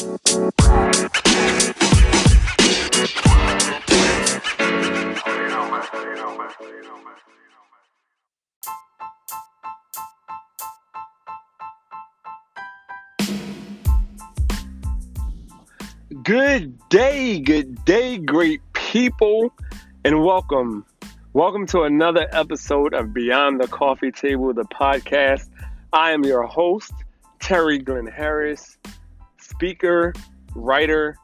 Good day, good day, great people, and welcome. Welcome to another episode of Beyond the Coffee Table, the podcast. I am your host, Terry Glenn Harris, speaker, writer,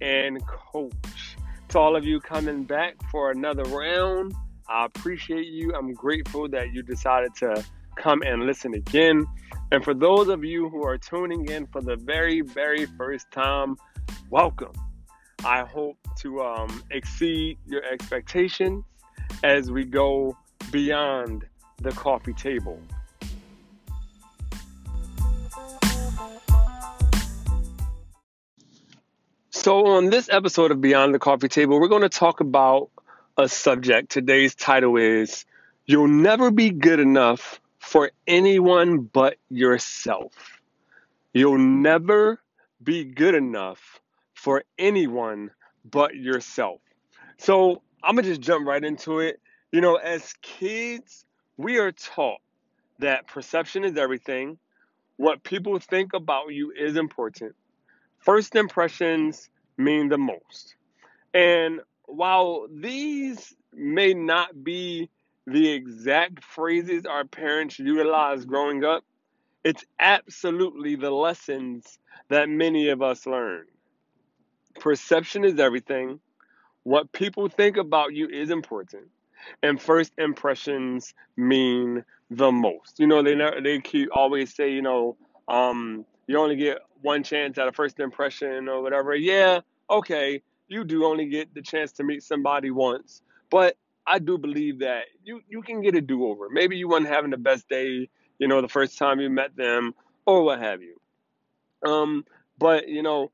and coach. To all of you coming back for another round, I appreciate you. I'm grateful that you decided to come and listen again. And for those of you who are tuning in for the very, very first time, welcome. I hope to um, exceed your expectations as we go beyond the coffee table. So, on this episode of Beyond the Coffee Table, we're going to talk about a subject. Today's title is You'll Never Be Good Enough for Anyone But Yourself. You'll never be good enough for anyone but yourself. So, I'm going to just jump right into it. You know, as kids, we are taught that perception is everything, what people think about you is important First impressions mean the most. And while these may not be the exact phrases our parents utilized growing up, it's absolutely the lessons that many of us learn. Perception is everything. What people think about you is important. And first impressions mean the most. You know, they never, they keep always say, you know, um, you only get one chance at a first impression or whatever. Yeah, okay, you do only get the chance to meet somebody once, but I do believe that you you can get a do over. Maybe you weren't having the best day, you know, the first time you met them or what have you. Um, but you know,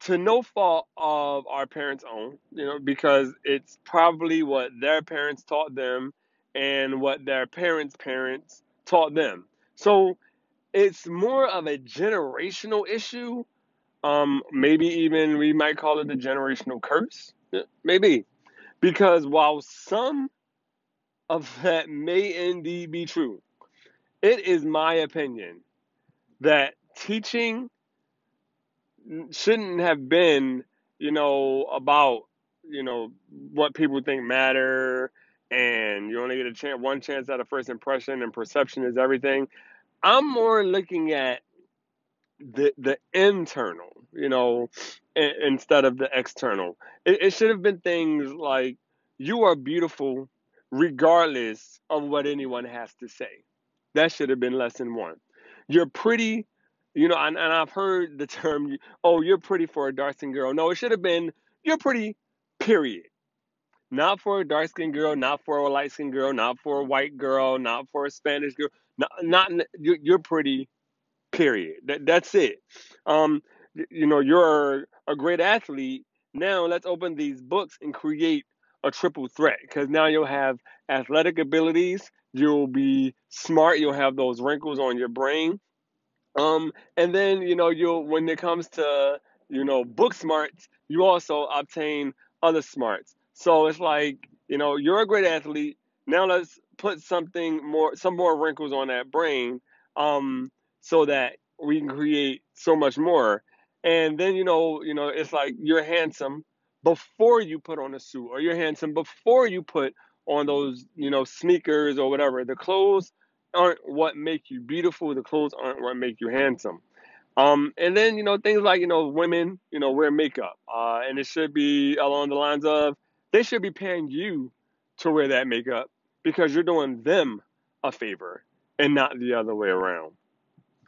to no fault of our parents' own, you know, because it's probably what their parents taught them and what their parents' parents taught them. So it's more of a generational issue. Um, maybe even we might call it the generational curse. Maybe. Because while some of that may indeed be true, it is my opinion that teaching shouldn't have been, you know, about, you know, what people think matter and you only get a chance one chance at a first impression and perception is everything. I'm more looking at the the internal, you know, instead of the external. It, it should have been things like you are beautiful regardless of what anyone has to say. That should have been lesson one. You're pretty, you know, and, and I've heard the term, oh, you're pretty for a dark skinned girl. No, it should have been, you're pretty, period. Not for a dark skinned girl, not for a light skinned girl, not for a white girl, not for a Spanish girl. Not, not you're, pretty. Period. That, that's it. Um, you know, you're a great athlete. Now let's open these books and create a triple threat because now you'll have athletic abilities. You'll be smart. You'll have those wrinkles on your brain. Um, and then you know you'll when it comes to you know book smarts, you also obtain other smarts. So it's like, you know, you're a great athlete. Now let's put something more, some more wrinkles on that brain, um, so that we can create so much more. And then, you know, you know, it's like you're handsome before you put on a suit, or you're handsome before you put on those, you know, sneakers or whatever. The clothes aren't what make you beautiful. The clothes aren't what make you handsome. Um, and then, you know, things like, you know, women, you know, wear makeup. Uh, and it should be along the lines of they should be paying you to wear that makeup because you're doing them a favor and not the other way around.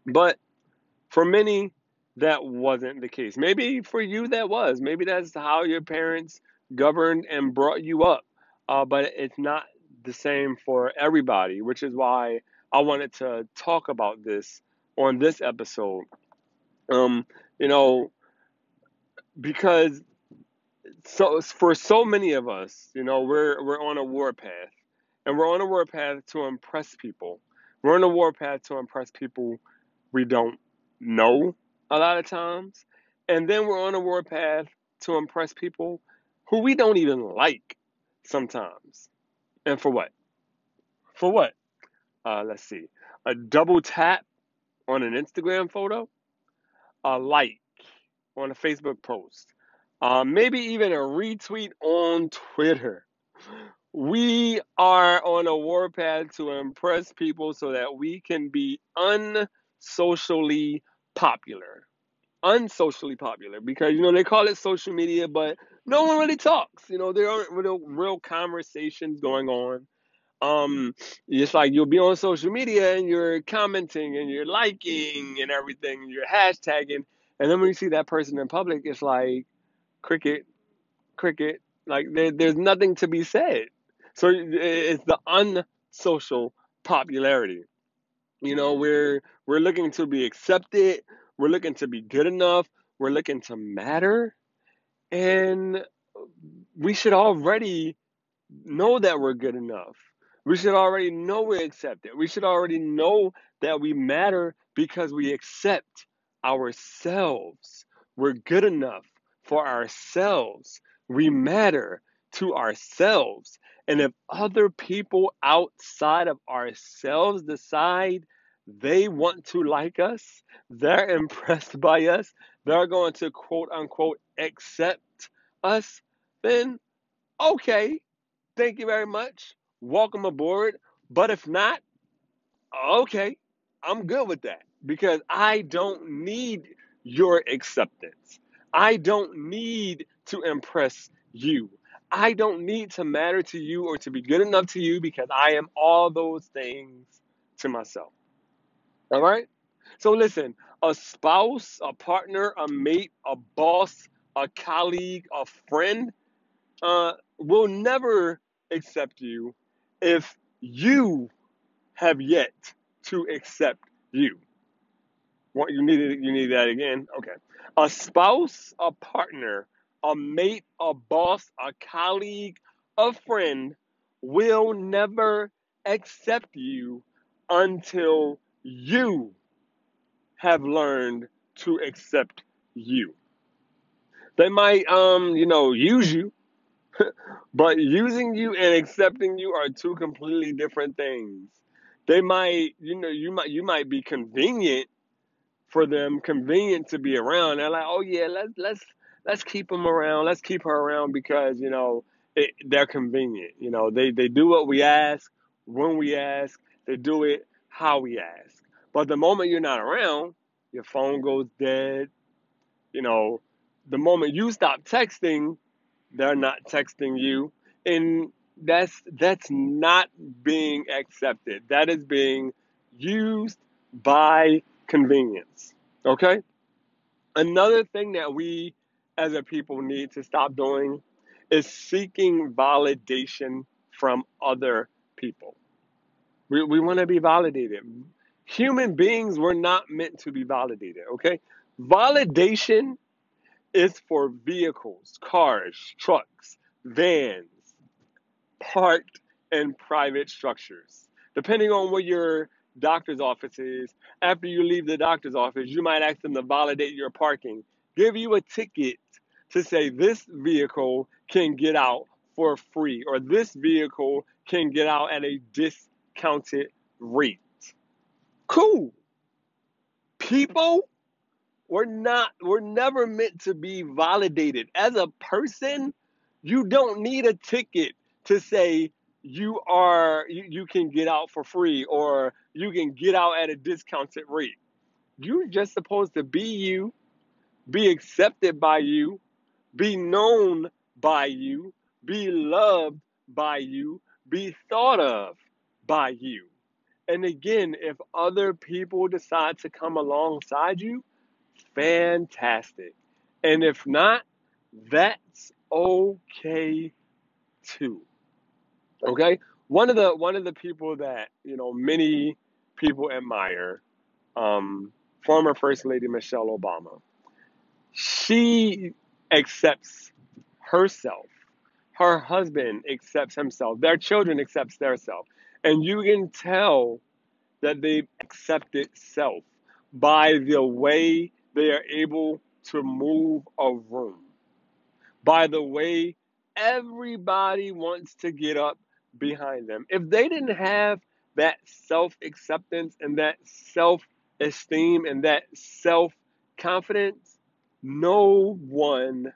But for many, that wasn't the case. Maybe for you, that was. Maybe that's how your parents governed and brought you up. Uh, but it's not the same for everybody, which is why I wanted to talk about this on this episode. Um, you know, because so for so many of us, you know, we're we're on a war path, and we're on a war path to impress people. We're on a war path to impress people we don't know a lot of times, And then we're on a warpath to impress people who we don't even like sometimes. And for what? For what? Uh, let's see. A double tap on an Instagram photo, a like on a Facebook post, uh, maybe even a retweet on Twitter. We are on a warpath to impress people so that we can be unsocially popular. Unsocially popular because, you know, they call it social media, but no one really talks. You know, there aren't real, real conversations going on. Um, it's like you'll be on social media and you're commenting and you're liking and everything, you're hashtagging, and then when you see that person in public, it's like cricket, cricket. Like there, there's nothing to be said. So it's the unsocial popularity. You know, we're we're looking to be accepted, we're looking to be good enough, we're looking to matter, and we should already know that we're good enough. We should already know we're accepted. We should already know that we matter because we accept ourselves. We're good enough for ourselves. We matter to ourselves. And if other people outside of ourselves decide they want to like us, they're impressed by us, they're going to quote unquote accept us, then okay, thank you very much. Welcome aboard. But if not, okay, I'm good with that because I don't need your acceptance. I don't need to impress you. I don't need to matter to you or to be good enough to you because I am all those things to myself. All right? So listen, a spouse, a partner, a mate, a boss, a colleague, a friend uh, will never accept you if you have yet to accept you. You need you need that again? Okay. A spouse, a partner, a mate, a boss, a colleague, a friend will never accept you until you have learned to accept you. They might um, you know, use you, but using you and accepting you are two completely different things. They might, you know, you might you might be convenient for them, convenient to be around. They're like, oh yeah, let's let's let's keep them around. Let's keep her around because you know it, they're convenient. You know, they they do what we ask when we ask. They do it how we ask. But the moment you're not around, your phone goes dead. You know, the moment you stop texting, they're not texting you, and that's that's not being accepted. That is being used by convenience. Okay? Another thing that we as a people need to stop doing is seeking validation from other people. We, we want to be validated. Human beings were not meant to be validated, okay? Validation is for vehicles, cars, trucks, vans, parked and private structures. Depending on where your doctor's offices. after you leave the doctor's office, you might ask them to validate your parking, give you a ticket to say this vehicle can get out for free or this vehicle can get out at a discounted rate. Cool. People we're not we're never meant to be validated. As a person, you don't need a ticket to say you are you, you can get out for free or you can get out at a discounted rate. You're just supposed to be you, be accepted by you, be known by you, be loved by you, be thought of by you. And again, if other people decide to come alongside you, fantastic. And if not, that's okay too. Okay? One of the one of the people that, you know, many people admire, um, former First Lady Michelle Obama. She accepts herself. Her husband accepts himself. Their children accepts their self. And you can tell that they've accepted self by the way they are able to move a room. By the way, everybody wants to get up behind them. If they didn't have that self acceptance and that self esteem and that self confidence, no one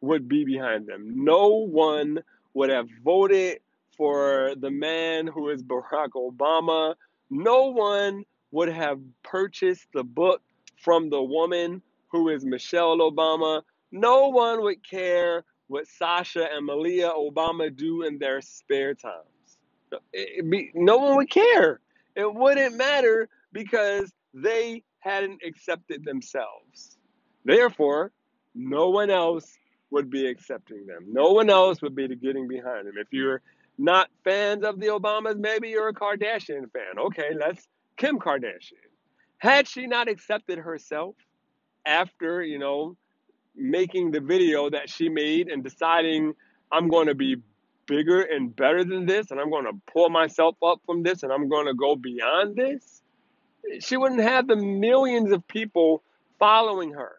would be behind them. No one would have voted for the man who is Barack Obama. No one would have purchased the book from the woman who is Michelle Obama. No one would care what Sasha and Malia Obama do in their spare Be, no one would care. It wouldn't matter because they hadn't accepted themselves. Therefore, no one else would be accepting them. No one else would be getting behind them. If you're not fans of the Obamas, maybe you're a Kardashian fan. Okay, let's Kim Kardashian. Had she not accepted herself after, you know, making the video that she made and deciding I'm going to be bigger and better than this and I'm going to pull myself up from this and I'm going to go beyond this, she wouldn't have the millions of people following her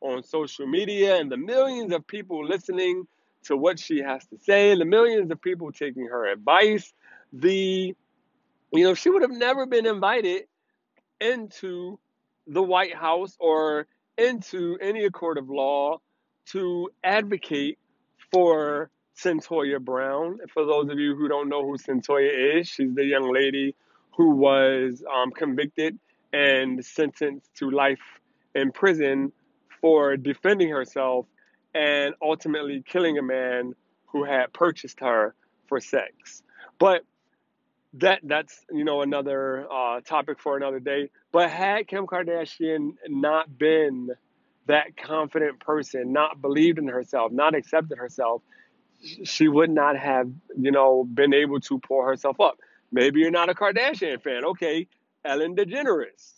on social media and the millions of people listening to what she has to say and the millions of people taking her advice. The, you know, she would have never been invited into the White House or into any court of law to advocate for Cyntoia Brown. For those of you who don't know who Cyntoia is, she's the young lady who was um, convicted and sentenced to life in prison for defending herself and ultimately killing a man who had purchased her for sex. But that that's you know another uh, topic for another day. But had Kim Kardashian not been that confident person, not believed in herself, not accepted herself, she would not have you know been able to pull herself up. Maybe you're not a Kardashian fan. Okay, Ellen DeGeneres.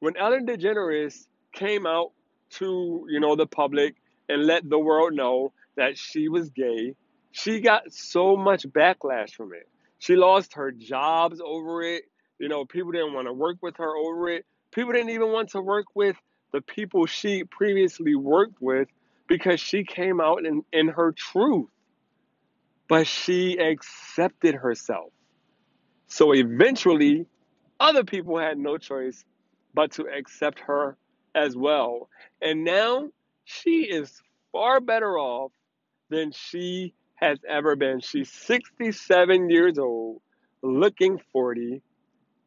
When Ellen DeGeneres came out to you know the public and let the world know that she was gay, she got so much backlash from it. She lost her jobs over it. You know, people didn't want to work with her over it. People didn't even want to work with the people she previously worked with because she came out in, in her truth. But she accepted herself. So eventually, other people had no choice but to accept her as well. And now she is far better off than she has ever been. She's 67 years old, looking 40.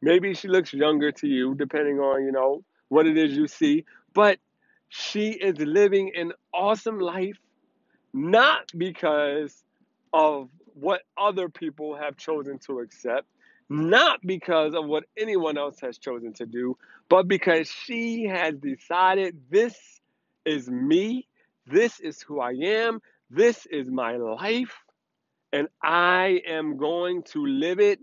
Maybe she looks younger to you, depending on, you know, what it is you see. But she is living an awesome life, not because of what other people have chosen to accept, not because of what anyone else has chosen to do, but because she has decided this is me, this is who I am, this is my life, and I am going to live it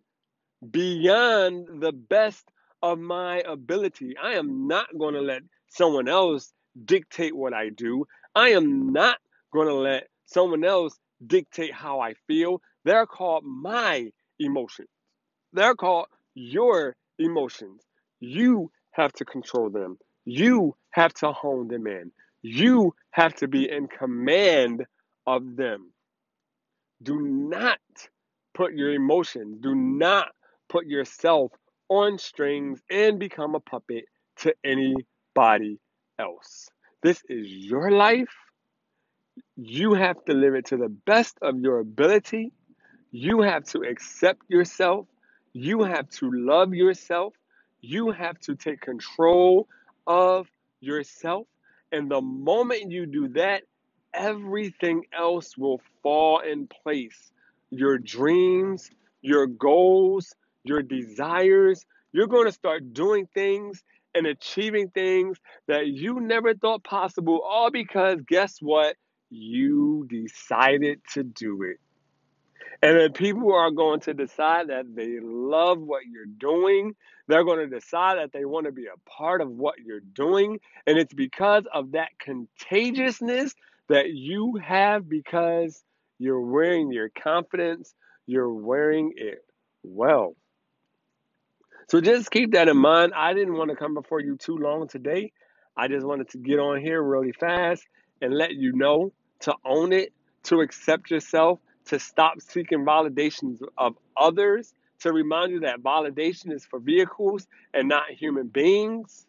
beyond the best of my ability. I am not going to let someone else dictate what I do. I am not going to let someone else dictate how I feel. They're called my emotions. They're called your emotions. You have to control them. You have to hone them in. You have to be in command of them. Do not put your emotions, do not put yourself on strings and become a puppet to anybody else. This is your life. You have to live it to the best of your ability. You have to accept yourself. You have to love yourself. You have to take control of yourself. And the moment you do that, everything else will fall in place. Your dreams, your goals, your desires, you're going to start doing things and achieving things that you never thought possible, all because guess what? You decided to do it. And then people are going to decide that they love what you're doing. They're going to decide that they want to be a part of what you're doing. And it's because of that contagiousness that you have because you're wearing your confidence, you're wearing it well. So just keep that in mind. I didn't want to come before you too long today. I just wanted to get on here really fast and let you know to own it, to accept yourself, to stop seeking validations of others, to remind you that validation is for vehicles and not human beings,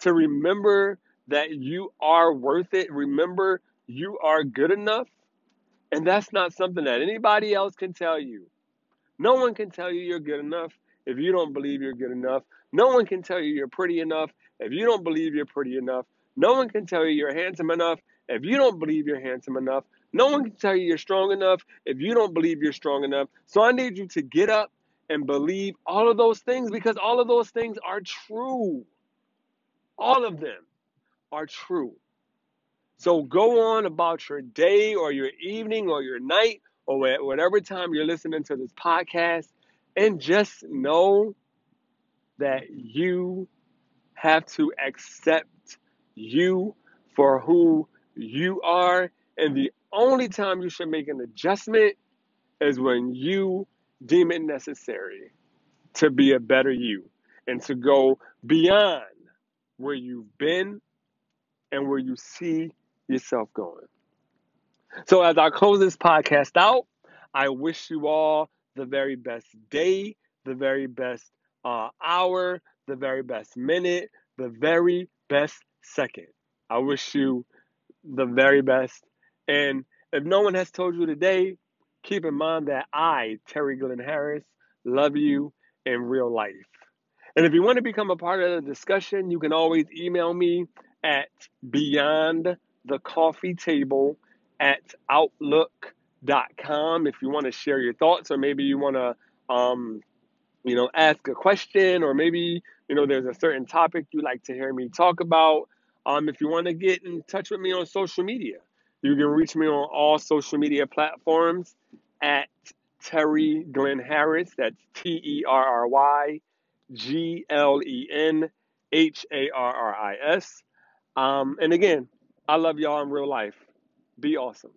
to remember that you are worth it. Remember, you are good enough. And that's not something that anybody else can tell you. No one can tell you you're good enough if you don't believe you're good enough. No one can tell you you're pretty enough if you don't believe you're pretty enough. No one can tell you you're handsome enough if you don't believe you're handsome enough. No one can tell you you're strong enough if you don't believe you're strong enough. So I need you to get up and believe all of those things because all of those things are true. All of them are true. So go on about your day or your evening or your night or whatever time you're listening to this podcast and just know that you have to accept you for who you are. And the only time you should make an adjustment is when you deem it necessary to be a better you and to go beyond where you've been and where you see yourself going. So, as I close this podcast out, I wish you all the very best day, the very best uh, hour, the very best minute, the very best second. I wish you the very best. And if no one has told you today, keep in mind that I, Terry Glenn Harris, love you in real life. And if you want to become a part of the discussion, you can always email me at beyond the coffee table at outlook.com if you want to share your thoughts or maybe you want to um, you know ask a question or maybe you know there's a certain topic you'd like to hear me talk about um, if you want to get in touch with me on social media, you can reach me on all social media platforms at Terry Glenn Harris. That's T E R R Y G L E N H A R R I S. Um, and again, I love y'all in real life. Be awesome.